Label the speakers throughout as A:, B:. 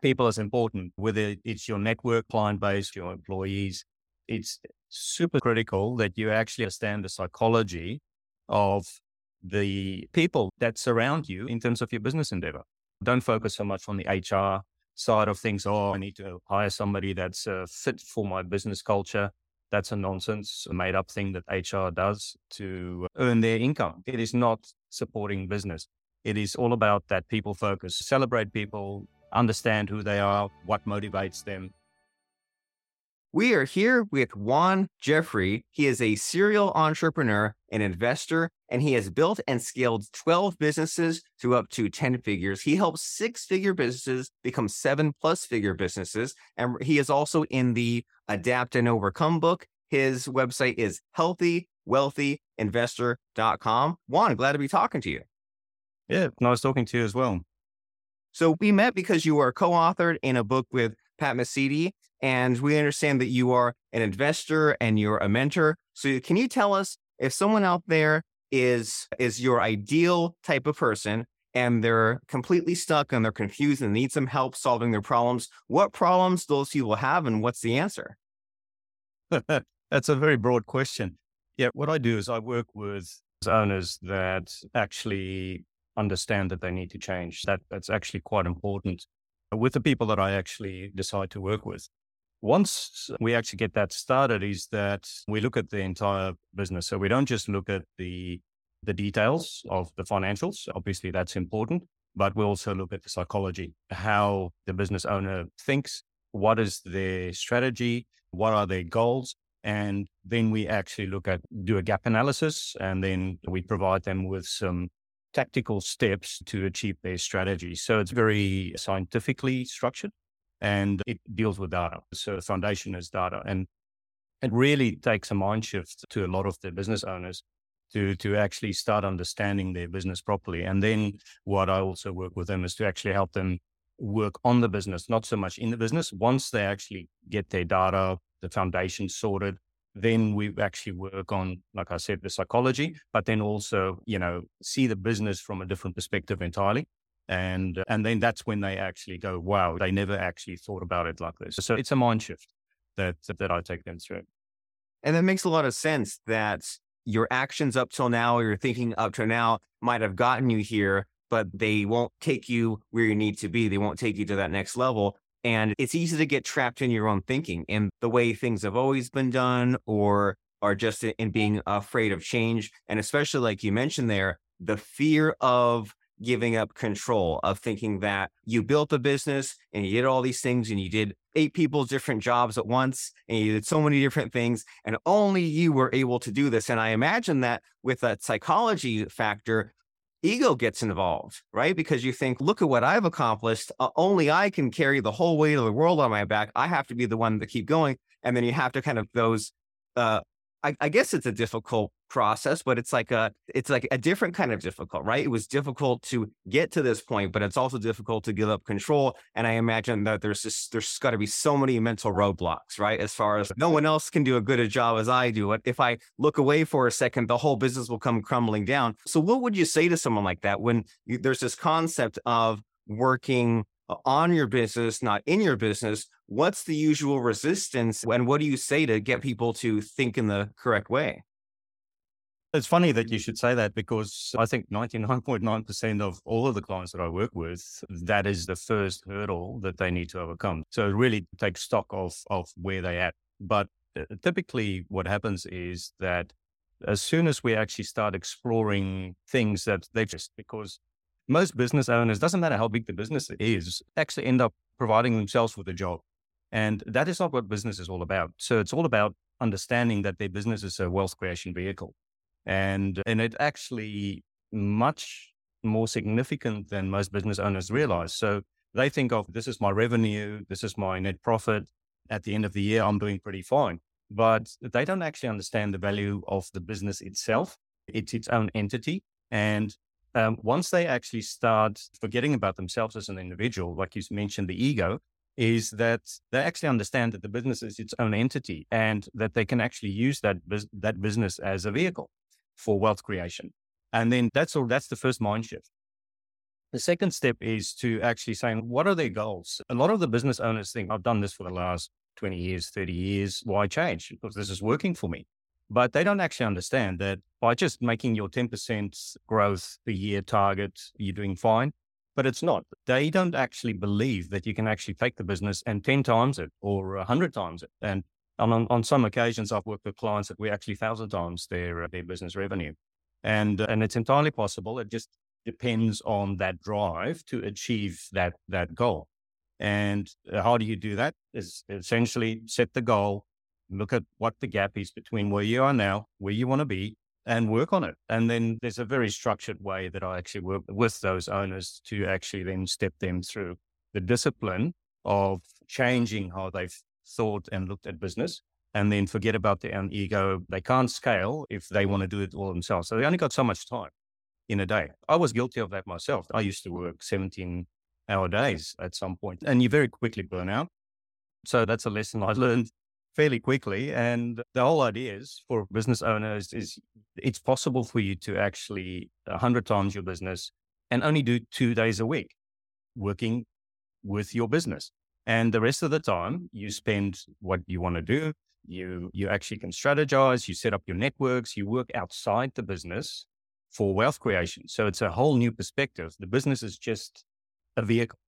A: people is important, whether it's your network client base, your employees. It's super critical that you actually understand the psychology of the people that surround you in terms of your business endeavor. Don't focus so much on the HR side of things. Oh, I need to hire somebody that's uh, fit for my business culture. That's a nonsense, a made up thing that HR does to earn their income. It is not supporting business. It is all about that people focus, celebrate people, understand who they are, what motivates them,
B: we are here with Juan Jeffery. He is a serial entrepreneur and investor, and he has built and scaled 12 businesses to up to 10 figures. He helps six figure businesses become seven plus figure businesses. And he is also in the Adapt and Overcome book. His website is healthywealthyinvestor.com. Juan, glad to be talking to you.
A: Yeah, nice talking to you as well.
B: So we met because you are co-authored in a book with Pat Mesiti, and we understand that you are an investor and you're a mentor. So can you tell us if someone out there is is your ideal type of person and they're completely stuck and they're confused and need some help solving their problems, what problems those people have and what's the answer?
A: That's a very broad question. Yeah, what I do is I work with owners that actually understand that they need to change. That that's actually quite important with the people that I actually decide to work with. Once we actually get that started, is that we look at the entire business. So we don't just look at the the details of the financials. Obviously, that's important, but we also look at the psychology, how the business owner thinks, what is their strategy, what are their goals, and then we actually look at do a gap analysis, and then we provide them with some tactical steps to achieve their strategy. So it's very scientifically structured and it deals with data. So the foundation is data. And it really takes a mind shift to a lot of the business owners to to actually start understanding their business properly. And then what I also work with them is to actually help them work on the business, not so much in the business. Once they actually get their data, the foundation sorted, then we actually work on, like I said, the psychology, but then also, you know, see the business from a different perspective entirely. And, and then that's when they actually go, wow, they never actually thought about it like this. So it's a mind shift that, that I take them through.
B: And that makes a lot of sense that your actions up till now, your thinking up till now might have gotten you here, but they won't take you where you need to be. They won't take you to that next level. And it's easy to get trapped in your own thinking and the way things have always been done or are just in being afraid of change. And especially like you mentioned there, the fear of giving up control of thinking that you built a business and you did all these things and you did eight people's different jobs at once and you did so many different things and only you were able to do this. And I imagine that with that psychology factor, ego gets involved, right? Because you think, look at what I've accomplished. Uh, only I can carry the whole weight of the world on my back. I have to be the one to keep going. And then you have to kind of those uh, I, I, guess it's a difficult process, but it's like a it's like a different kind of difficult, right? It was difficult to get to this point, but it's also difficult to give up control. And I imagine that there's just there's got to be so many mental roadblocks, right? As far as no one else can do a good a job as I do. If I look away for a second, the whole business will come crumbling down. So, what would you say to someone like that when you, there's this concept of working on your business, not in your business, what's the usual resistance and what do you say to get people to think in the correct way?
A: It's funny that you should say that because I think 99.9% of all of the clients that I work with, that is the first hurdle that they need to overcome. So really take stock of, of where they at. But uh, typically what happens is that as soon as we actually start exploring things that they just because most business owners, doesn't matter how big the business is, actually end up providing themselves with a job. And that is not what business is all about. So it's all about understanding that their business is a wealth creation vehicle. And, and it actually much more significant than most business owners realize. So they think of this is my revenue, this is my net profit. At the end of the year, I'm doing pretty fine. But they don't actually understand the value of the business itself. It's its own entity. And um, once they actually start forgetting about themselves as an individual, like you mentioned, the ego, is that they actually understand that the business is its own entity and that they can actually use that bus- that business as a vehicle for wealth creation. And then that's all. That's the first mind shift. The second step is to actually saying, what are their goals? A lot of the business owners think, I've done this for the last 20 years, 30 years. Why change? Because this is working for me. But they don't actually understand that by just making your 10% growth per year target, you're doing fine. But it's not. They don't actually believe that you can actually take the business and 10 times it or 100 times it. And on, on some occasions, I've worked with clients that we actually 1,000 times their, their business revenue. And, and it's entirely possible. It just depends on that drive to achieve that, that goal. And uh, how do you do that? Is essentially set the goal, look at what the gap is between where you are now, where you want to be, and work on it. And then there's a very structured way that I actually work with those owners to actually then step them through the discipline of changing how they've thought and looked at business and then forget about their own ego. They can't scale if they want to do it all themselves. So they only got so much time in a day. I was guilty of that myself. I used to work 17 hour days at some point and you very quickly burn out. So that's a lesson I learned fairly quickly. And the whole idea is for business owners is it's possible for you to actually a hundred times your business and only do two days a week working with your business. And the rest of the time you spend what you want to do. You, you actually can strategize, you set up your networks, you work outside the business for wealth creation. So it's a whole new perspective. The business is just a vehicle.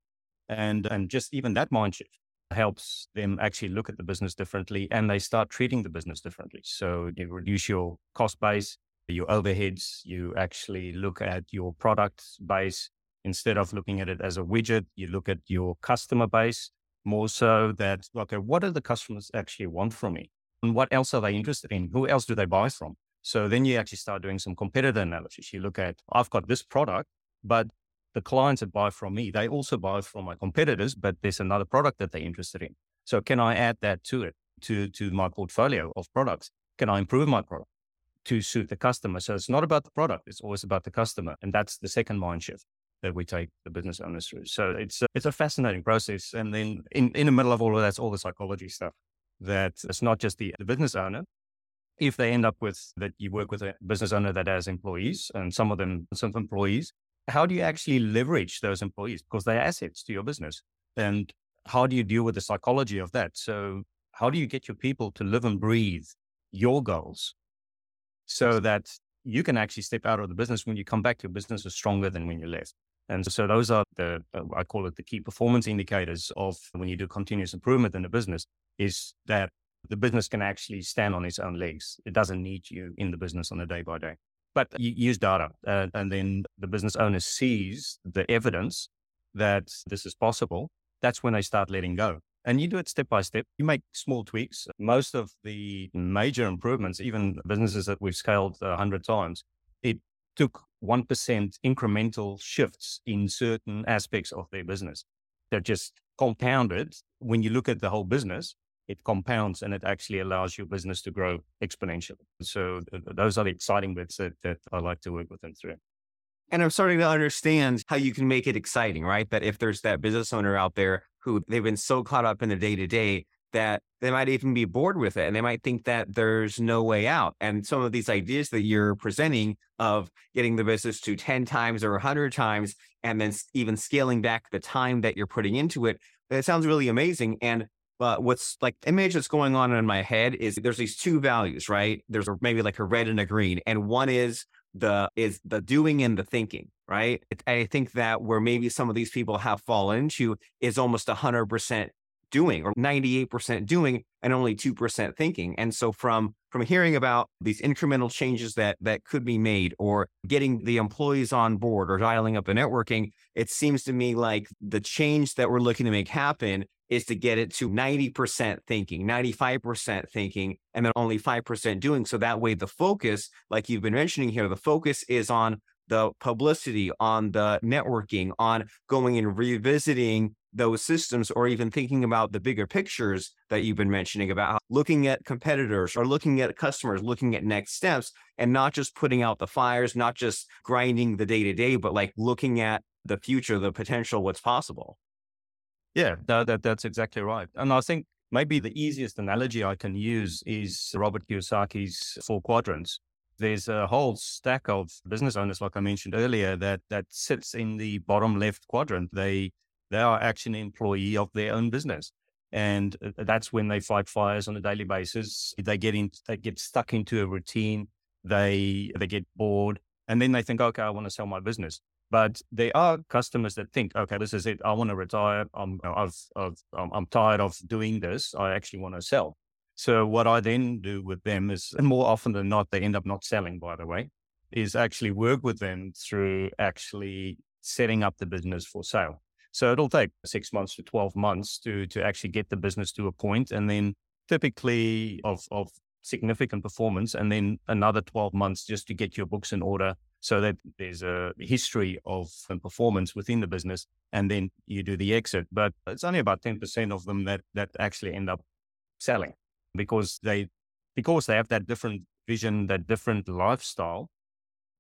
A: And, and just even that mind shift helps them actually look at the business differently and they start treating the business differently. So you reduce your cost base, your overheads, you actually look at your product base instead of looking at it as a widget, you look at your customer base more so that, okay, what do the customers actually want from me? And what else are they interested in? Who else do they buy from? So then you actually start doing some competitor analysis. You look at, I've got this product, but the clients that buy from me, they also buy from my competitors, but there's another product that they're interested in. So can I add that to it, to, to my portfolio of products? Can I improve my product to suit the customer? So it's not about the product. It's always about the customer. And that's the second mind shift that we take the business owners through. So it's a, it's a fascinating process. And then in, in the middle of all of that's all the psychology stuff that it's not just the, the business owner. If they end up with that you work with a business owner that has employees and some of them, some employees how do you actually leverage those employees? Because they're assets to your business. And how do you deal with the psychology of that? So how do you get your people to live and breathe your goals so that you can actually step out of the business when you come back your business is stronger than when you left? And so those are the uh, i call it the key performance indicators of when you do continuous improvement in the business is that the business can actually stand on its own legs. It doesn't need you in the business on a day by day but you use data and then the business owner sees the evidence that this is possible. That's when they start letting go. And you do it step by step. You make small tweaks. Most of the major improvements, even businesses that we've scaled a hundred times, it took 1% incremental shifts in certain aspects of their business. They're just compounded when you look at the whole business it compounds and it actually allows your business to grow exponentially. So th- those are the exciting bits that, that I like to work with them through.
B: And I'm starting to understand how you can make it exciting, right? That if there's that business owner out there who they've been so caught up in the day to day that they might even be bored with it and they might think that there's no way out. And some of these ideas that you're presenting of getting the business to 10 times or 100 times and then even scaling back the time that you're putting into it, it sounds really amazing. And but what's like image that's going on in my head is there's these two values, right? There's maybe like a red and a green, and one is the is the doing and the thinking, right? I think that where maybe some of these people have fallen into is almost hundred percent doing or 98% doing and only 2% thinking. And so from from hearing about these incremental changes that that could be made or getting the employees on board or dialing up the networking, it seems to me like the change that we're looking to make happen is to get it to 90% thinking, 95% thinking, and then only 5% doing. So that way, the focus, like you've been mentioning here, the focus is on the publicity, on the networking, on going and revisiting those systems, or even thinking about the bigger pictures that you've been mentioning about looking at competitors or looking at customers, looking at next steps, and not just putting out the fires, not just grinding the day to day, but like looking at the future, the potential, what's possible.
A: Yeah, that, that, that's exactly right. And I think maybe the easiest analogy I can use is Robert Kiyosaki's four quadrants. there's a whole stack of business owners, like I mentioned earlier, that that sits in the bottom left quadrant. They they are actually an employee of their own business. And uh, that's when they fight fires on a daily basis. They get in, they get stuck into a routine. They they get bored, and then they think, okay, I want to sell my business. But there are customers that think, okay, this is it. I want to retire. I'm uh, I've, I've, I'm tired of doing this. I actually want to sell. So what I then do with them is, and more often than not, they end up not selling. By the way, is actually work with them through actually setting up the business for sale. So it'll take six months to 12 months to, to actually get the business to a point and then typically of, of significant performance and then another 12 months just to get your books in order so that there's a history of performance within the business and then you do the exit. But it's only about 10% of them that, that actually end up selling because they, because they have that different vision, that different lifestyle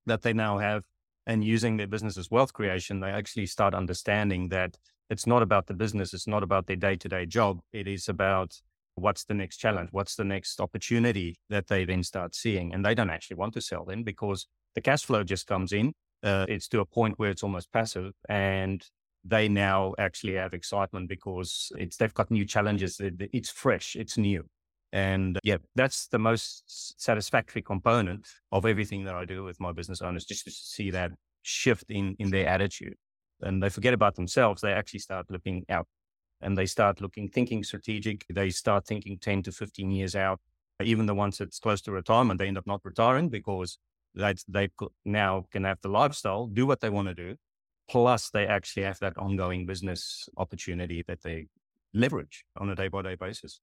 A: that they now have and using their business as wealth creation, they actually start understanding that it's not about the business, it's not about their day to day job. It is about what's the next challenge, what's the next opportunity that they then start seeing. And they don't actually want to sell then because the cash flow just comes in. Uh, it's to a point where it's almost passive and they now actually have excitement because it's they've got new challenges. It's fresh, it's new. And yeah, that's the most satisfactory component of everything that I do with my business owners, just to see that shift in, in their attitude. And they forget about themselves. They actually start looking out and they start looking, thinking strategic. They start thinking 10 to 15 years out. Even the ones that's close to retirement, they end up not retiring because they, they now can have the lifestyle, do what they want to do. Plus, they actually have that ongoing business opportunity that they leverage on a day by day basis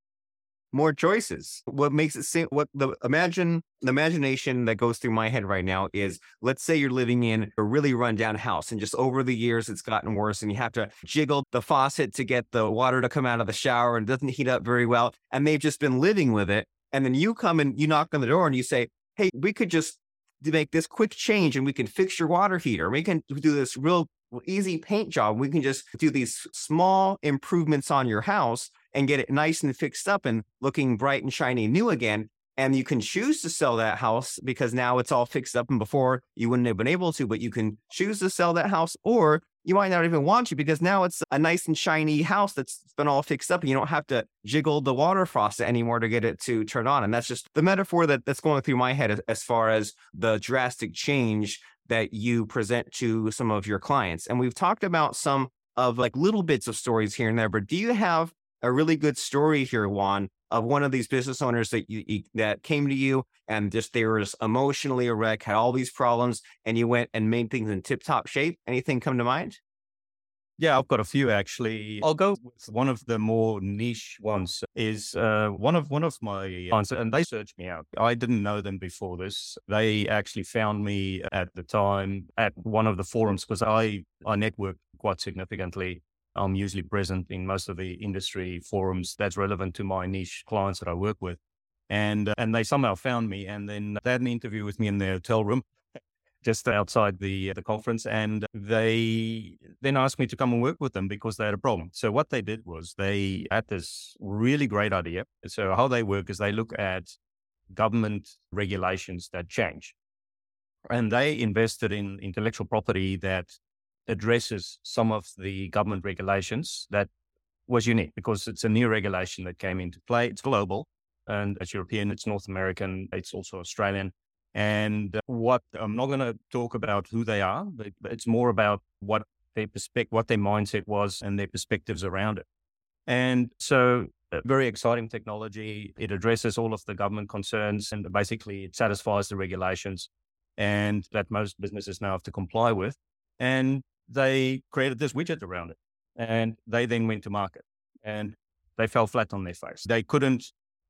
B: more choices. What makes it seem what the imagine the imagination that goes through my head right now is let's say you're living in a really rundown house and just over the years it's gotten worse and you have to jiggle the faucet to get the water to come out of the shower and it doesn't heat up very well and they've just been living with it and then you come and you knock on the door and you say hey we could just make this quick change and we can fix your water heater we can do this real easy paint job we can just do these small improvements on your house and get it nice and fixed up and looking bright and shiny new again. And you can choose to sell that house because now it's all fixed up. And before you wouldn't have been able to, but you can choose to sell that house or you might not even want to because now it's a nice and shiny house that's been all fixed up and you don't have to jiggle the water faucet anymore to get it to turn on. And that's just the metaphor that, that's going through my head as, as far as the drastic change that you present to some of your clients. And we've talked about some of like little bits of stories here and there, but do you have a really good story here, Juan, of one of these business owners that you, you, that came to you and just they were just emotionally a wreck, had all these problems, and you went and made things in tip top shape. Anything come to mind?
A: Yeah, I've got a few actually. I'll go with one of the more niche ones. Is uh, one of one of my clients, and they searched me out. I didn't know them before this. They actually found me at the time at one of the forums because I I networked quite significantly I'm usually present in most of the industry forums that's relevant to my niche clients that I work with. And, uh, and they somehow found me and then they had an interview with me in their hotel room just outside the, uh, the conference. And they then asked me to come and work with them because they had a problem. So what they did was they had this really great idea. So how they work is they look at government regulations that change. And they invested in intellectual property that addresses some of the government regulations that was unique because it's a new regulation that came into play. It's global and it's European, it's North American, it's also Australian. And uh, what I'm not going to talk about who they are, but it's more about what their perspective, what their mindset was and their perspectives around it. And so uh, very exciting technology. It addresses all of the government concerns and basically it satisfies the regulations and that most businesses now have to comply with. And they created this widget around it and they then went to market and they fell flat on their face. They couldn't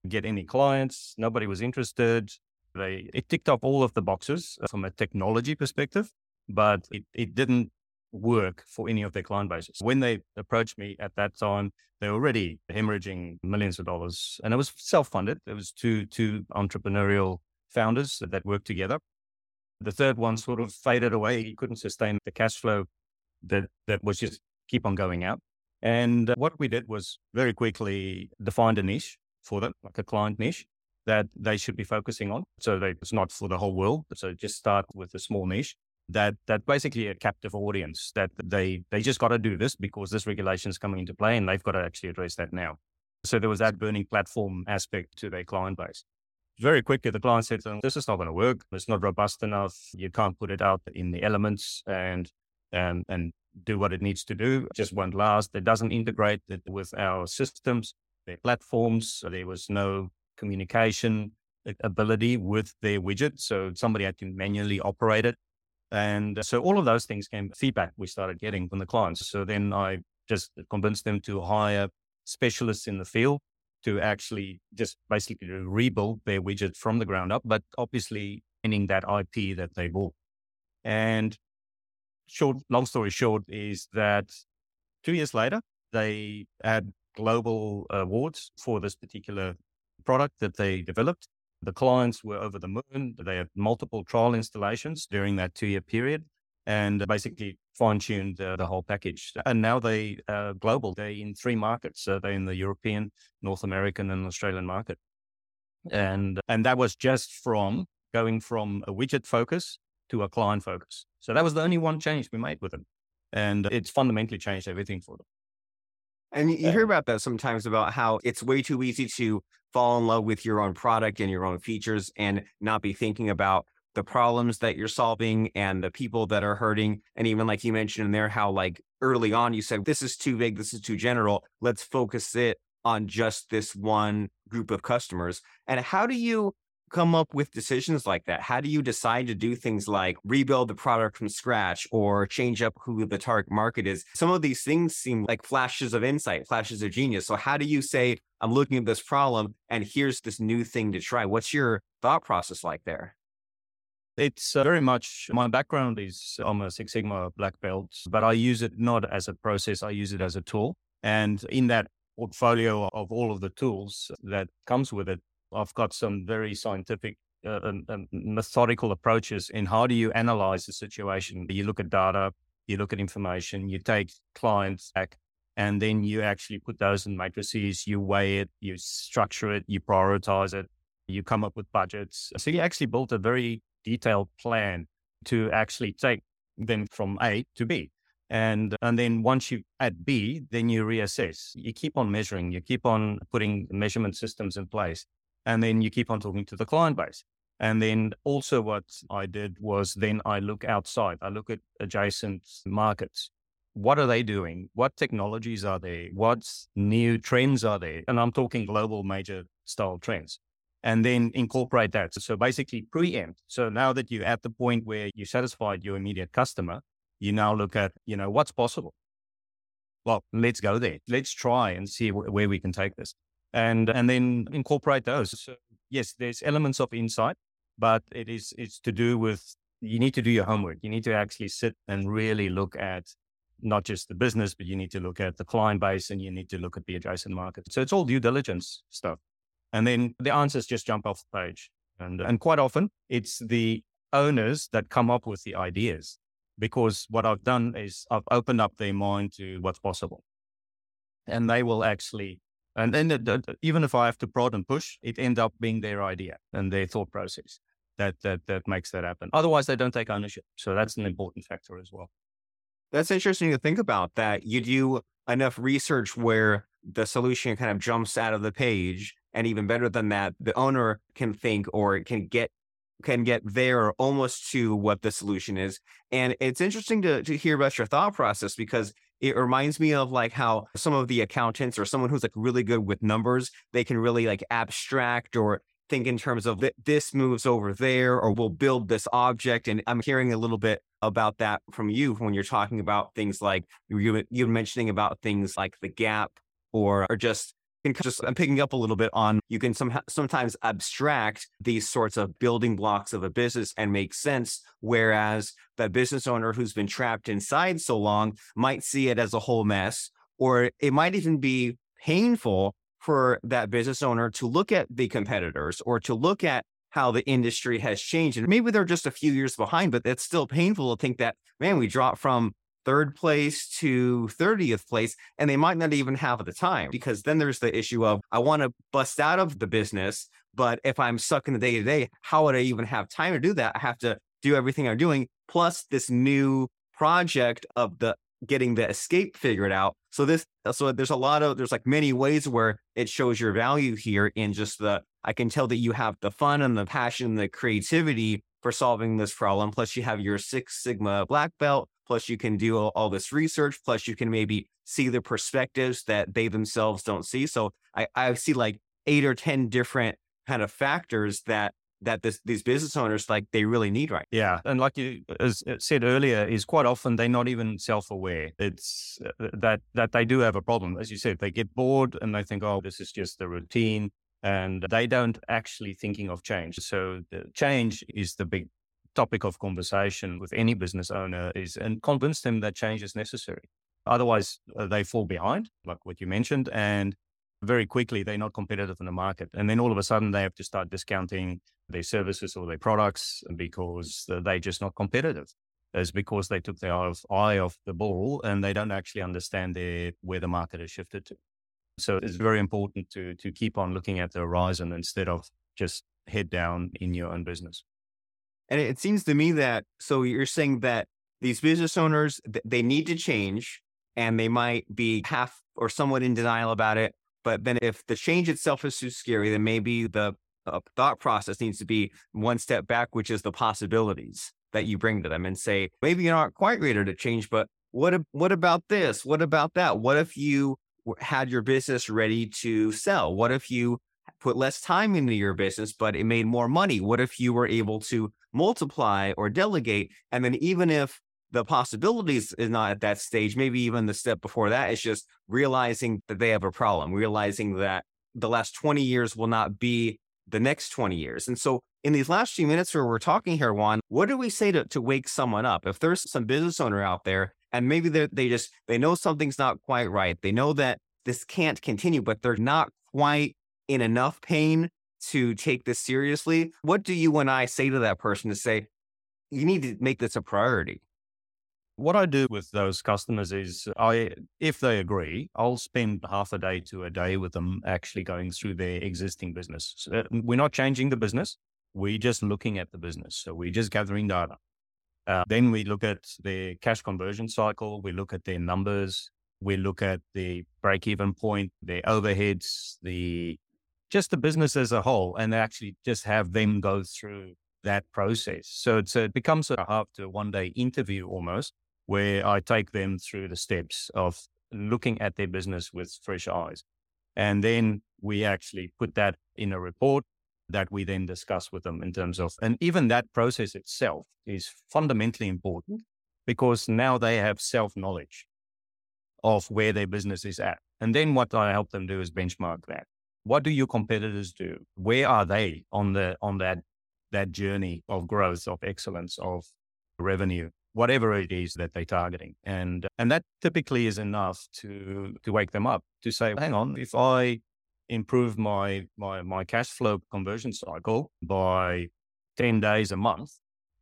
A: get any clients. Nobody was interested. They, it ticked off all of the boxes uh, from a technology perspective, but it, it didn't work for any of their client bases. When they approached me at that time, they were already hemorrhaging millions of dollars and it was self-funded. It was two, two entrepreneurial founders that, that worked together. The third one sort of faded away. He couldn't sustain the cash flow that that was just keep on going out. And uh, what we did was very quickly defined a niche for them, like a client niche that they should be focusing on. So they, it's not for the whole world. So just start with a small niche that that basically a captive audience that they they just got to do this because this regulation is coming into play and they've got to actually address that now. So there was that burning platform aspect to their client base. Very quickly, the client said, "This is not going to work. It's not robust enough. You can't put it out in the elements and and and do what it needs to do. Just won't last. It doesn't integrate it with our systems, their platforms. So there was no communication ability with their widget. So somebody had to manually operate it and uh, so all of those things came feedback we started getting from the clients. So then I just convinced them to hire specialists in the field to actually just basically rebuild their widget from the ground up, but obviously ending that IP that they bought. And short, long story short is that two years later, they had global awards for this particular product that they developed. The clients were over the moon. They had multiple trial installations during that two year period and basically fine tuned the, the, whole package. And now they are global. They're in three markets. So they're in the European, North American, and Australian market. And, and that was just from going from a widget focus to a client focus. So that was the only one change we made with them. And it's fundamentally changed everything for them.
B: And you hear about that sometimes about how it's way too easy to fall in love with your own product and your own features and not be thinking about the problems that you're solving and the people that are hurting. And even like you mentioned in there, how like early on you said, this is too big, this is too general. Let's focus it on just this one group of customers. And how do you come up with decisions like that? How do you decide to do things like rebuild the product from scratch or change up who the target market is? Some of these things seem like flashes of insight, flashes of genius. So, how do you say, I'm looking at this problem and here's this new thing to try? What's your thought process like there?
A: It's uh, very much my background is I'm a Six Sigma black belt, but I use it not as a process, I use it as a tool. And in that portfolio of all of the tools that comes with it, I've got some very scientific uh, and, and methodical approaches in how do you analyze the situation. You look at data, you look at information, you take clients back, and then you actually put those in matrices, you weigh it, you structure it, you prioritize it, you come up with budgets. So you actually built a very detailed plan to actually take them from A to B. And, and then once you at B, then you reassess. You keep on measuring, you keep on putting measurement systems in place. And then you keep on talking to the client base. And then also what I did was then I look outside. I look at adjacent markets. What are they doing? What technologies are there? What new trends are there? And I'm talking global major style trends. And then incorporate that. So basically preempt. So now that you're at the point where you satisfied your immediate customer, you now look at, you know, what's possible. Well, let's go there. Let's try and see wh- where we can take this and and then incorporate those. So yes, there's elements of insight, but it is it's to do with you need to do your homework. You need to actually sit and really look at not just the business, but you need to look at the client base and you need to look at the adjacent market. So it's all due diligence stuff. And then the answers just jump off the page. And and quite often it's the owners that come up with the ideas because what I've done is I've opened up their mind to what's possible. And they will actually and then the, the, even if I have to prod and push, it ends up being their idea and their thought process that, that, that makes that happen. Otherwise, they don't take ownership. So that's an important factor as well.
B: That's interesting to think about that you do enough research where the solution kind of jumps out of the page. And even better than that, the owner can think or can get can get there almost to what the solution is. And it's interesting to, to hear about your thought process because it reminds me of like how some of the accountants or someone who's like really good with numbers, they can really like abstract or think in terms of this moves over there or we'll build this object. And I'm hearing a little bit about that from you when you're talking about things like you you mentioning about things like the gap or or just can just I'm picking up a little bit on you can some, sometimes abstract these sorts of building blocks of a business and make sense whereas the business owner who's been trapped inside so long might see it as a whole mess or it might even be painful for that business owner to look at the competitors or to look at how the industry has changed and maybe they're just a few years behind but it's still painful to think that man we dropped from third place to 30th place, and they might not even have the time because then there's the issue of I want to bust out of the business, but if I'm stuck in the day to day, how would I even have time to do that? I have to do everything I'm doing, plus this new project of the getting the escape figured out. So this, uh, so there's a lot of, there's like many ways where it shows your value here in just the, I can tell that you have the fun and the passion, and the creativity for solving this problem. Plus you have your Six Sigma black belt. Plus you can do all, this research. Plus you can maybe see the perspectives that they themselves don't see. So I, I see like eight or 10 different kind of factors that that this, these business owners like they really need right
A: yeah and like you as said earlier is quite often they're not even self-aware it's uh, that that they do have a problem as you said they get bored and they think oh this is just the routine and they don't actually thinking of change so the change is the big topic of conversation with any business owner is and convince them that change is necessary otherwise uh, they fall behind like what you mentioned and very quickly they're not competitive in the market. And then all of a sudden they have to start discounting their services or their products because they're just not competitive. It's because they took their eye off the ball and they don't actually understand their, where the market has shifted to. So it's very important to to keep on looking at the horizon instead of just head down in your own business.
B: And it seems to me that so you're saying that these business owners they need to change and they might be half or somewhat in denial about it but then if the change itself is too scary, then maybe the uh, thought process needs to be one step back, which is the possibilities that you bring to them and say, maybe you're not quite ready to change, but what, what about this? What about that? What if you had your business ready to sell? What if you put less time into your business, but it made more money? What if you were able to multiply or delegate? And then even if the possibilities is not at that stage. Maybe even the step before that is just realizing that they have a problem, realizing that the last 20 years will not be the next 20 years. And so in these last few minutes where we're talking here, Juan, what do we say to, to wake someone up? If there's some business owner out there and maybe they just, they know something's not quite right. They know that this can't continue, but they're not quite in enough pain to take this seriously. What do you and I say to that person to say, you need to make this a priority?
A: What I do with those customers is I, if they agree, I'll spend half a day to a day with them actually going through their existing business. So uh, we're not changing the business. We're just looking at the business. So we're just gathering data. Uh, then we look at their cash conversion cycle. We look at their numbers. We look at the break even point, their overheads, the just the business as a whole, and actually just have them go through that process. So it's, it becomes a half to one day interview almost where I take them through the steps of looking at their business with fresh eyes. And then we actually put that in a report that we then discuss with them in terms of, and even that process itself is fundamentally important because now they have self knowledge of where their business is at. And then what I help them do is benchmark that. What do your competitors do? Where are they on the, on that, that journey of growth, of excellence, of revenue? whatever it is that they're targeting. And and that typically is enough to to wake them up to say, hang on, if I improve my my my cash flow conversion cycle by 10 days a month,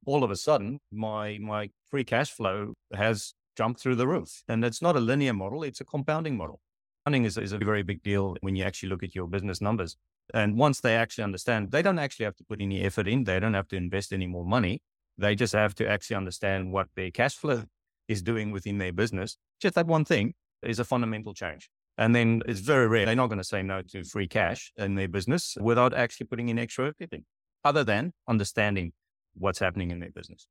A: all of a sudden my my free cash flow has jumped through the roof. And it's not a linear model, it's a compounding model. Compounding is, is a very big deal when you actually look at your business numbers. And once they actually understand, they don't actually have to put any effort in, they don't have to invest any more money they just have to actually understand what their cash flow is doing within their business. Just that one thing is a fundamental change. And then it's very rare. They're not going to say no to free cash in their business without actually putting in extra effort, other than understanding what's happening in their business.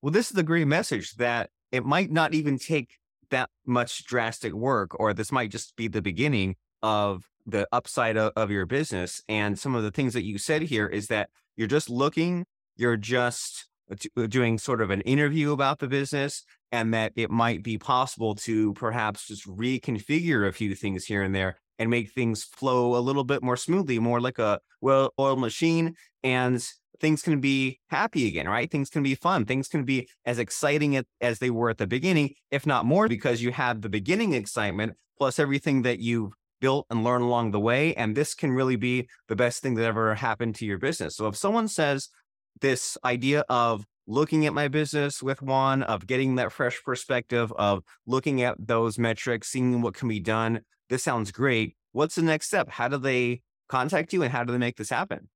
B: Well, this is the great message that it might not even take that much drastic work, or this might just be the beginning of the upside of, of your business. And some of the things that you said here is that you're just looking, you're just uh, uh, doing sort of an interview about the business and that it might be possible to perhaps just reconfigure a few things here and there and make things flow a little bit more smoothly, more like a well oiled machine. And things can be happy again, right? Things can be fun. Things can be as exciting as they were at the beginning, if not more, because you had the beginning excitement plus everything that you've built and learned along the way. And this can really be the best thing that ever happened to your business. So if someone says, this idea of looking at my business with Juan, of getting that fresh perspective, of looking at those metrics, seeing what can be done. This sounds great. What's the next step? How do they contact you and how do they make this happen?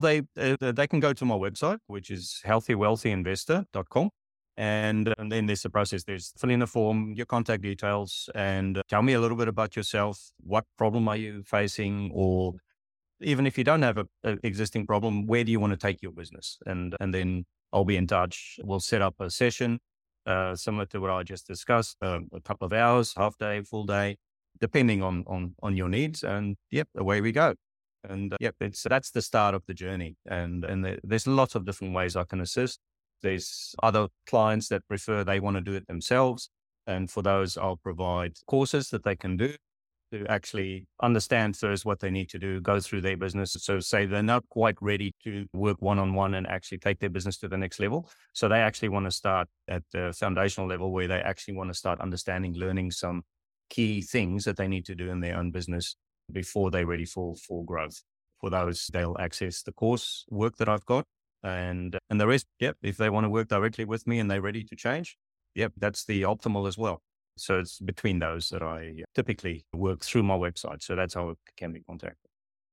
A: They, uh, they can go to my website, which is healthywealthyinvestor.com. And, and then there's the process. There's fill in a form, your contact details, and tell me a little bit about yourself. What problem are you facing? Or even if you don't have an existing problem, where do you want to take your business? And, and then I'll be in touch. We'll set up a session uh, similar to what I just discussed, uh, a couple of hours, half day, full day, depending on, on, on your needs. And yep, away we go. And uh, yep, it's, that's the start of the journey. And, and there's lots of different ways I can assist. There's other clients that prefer they want to do it themselves. And for those, I'll provide courses that they can do to actually understand first what they need to do, go through their business. So say they're not quite ready to work one on one and actually take their business to the next level. So they actually want to start at the foundational level where they actually want to start understanding, learning some key things that they need to do in their own business before they're ready for full growth. For those, they'll access the course work that I've got and and the rest, yep, if they want to work directly with me and they're ready to change, yep, that's the optimal as well. So it's between those that I typically work through my website. So that's how it can be contacted.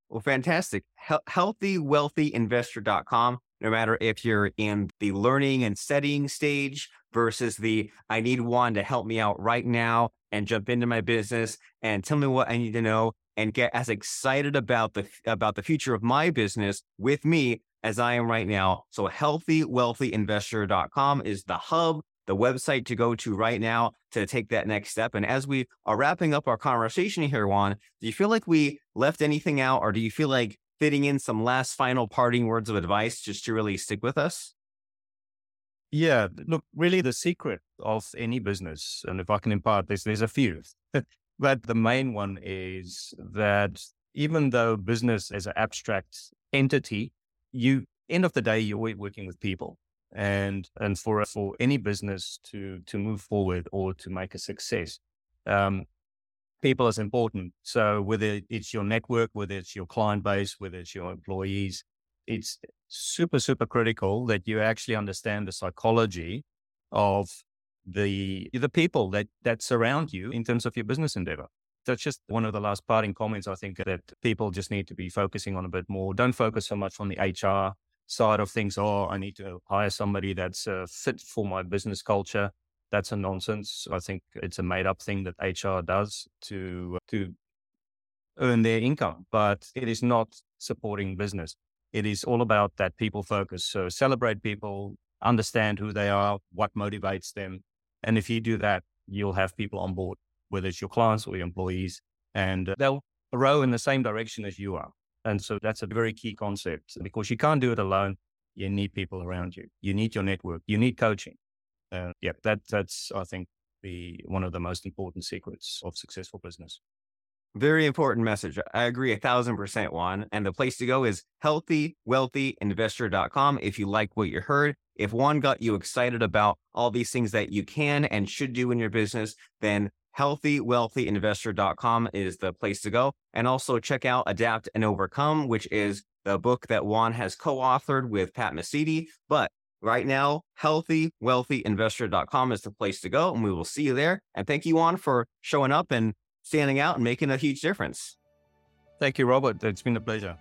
B: Well, fantastic. He- healthywealthyinvestor.com. No matter if you're in the learning and studying stage versus the I need Juan to help me out right now and jump into my business and tell me what I need to know and get as excited about the about the future of my business with me as I am right now. So healthywealthyinvestor.com is the hub, the website to go to right now to take that next step. And as we are wrapping up our conversation here, Juan, do you feel like we left anything out or do you feel like fitting in some last final parting words of advice just to really stick with us?
A: Yeah, look, really the secret of any business, and if I can impart this, there's a few. but the main one is that even though business is an abstract entity, you end of the day you're working with people and and for for any business to to move forward or to make a success um, people is important so whether it's your network whether it's your client base whether it's your employees it's super super critical that you actually understand the psychology of the the people that that surround you in terms of your business endeavor that's just one of the last parting comments I think that people just need to be focusing on a bit more. Don't focus so much on the HR side of things. Oh, I need to hire somebody that's uh, fit for my business culture. That's a nonsense. I think it's a made up thing that HR does to to earn their income, but it is not supporting business. It is all about that people focus. So celebrate people, understand who they are, what motivates them. And if you do that, you'll have people on board whether it's your clients or your employees, and they'll row in the same direction as you are. And so that's a very key concept because you can't do it alone. You need people around you. You need your network. You need coaching. Uh, yeah, that that's I think the one of the most important secrets of successful business.
B: Very important message. I agree a thousand percent, Juan. And the place to go is healthywealthyinvestor.com. If you like what you heard, if Juan got you excited about all these things that you can and should do in your business, then healthywealthyinvestor.com is the place to go. And also check out Adapt and Overcome, which is the book that Juan has co-authored with Pat Mesiti. But right now, healthywealthyinvestor.com is the place to go. And we will see you there. And thank you, Juan, for showing up and standing out and making a huge difference.
A: Thank you, Robert. It's been a pleasure.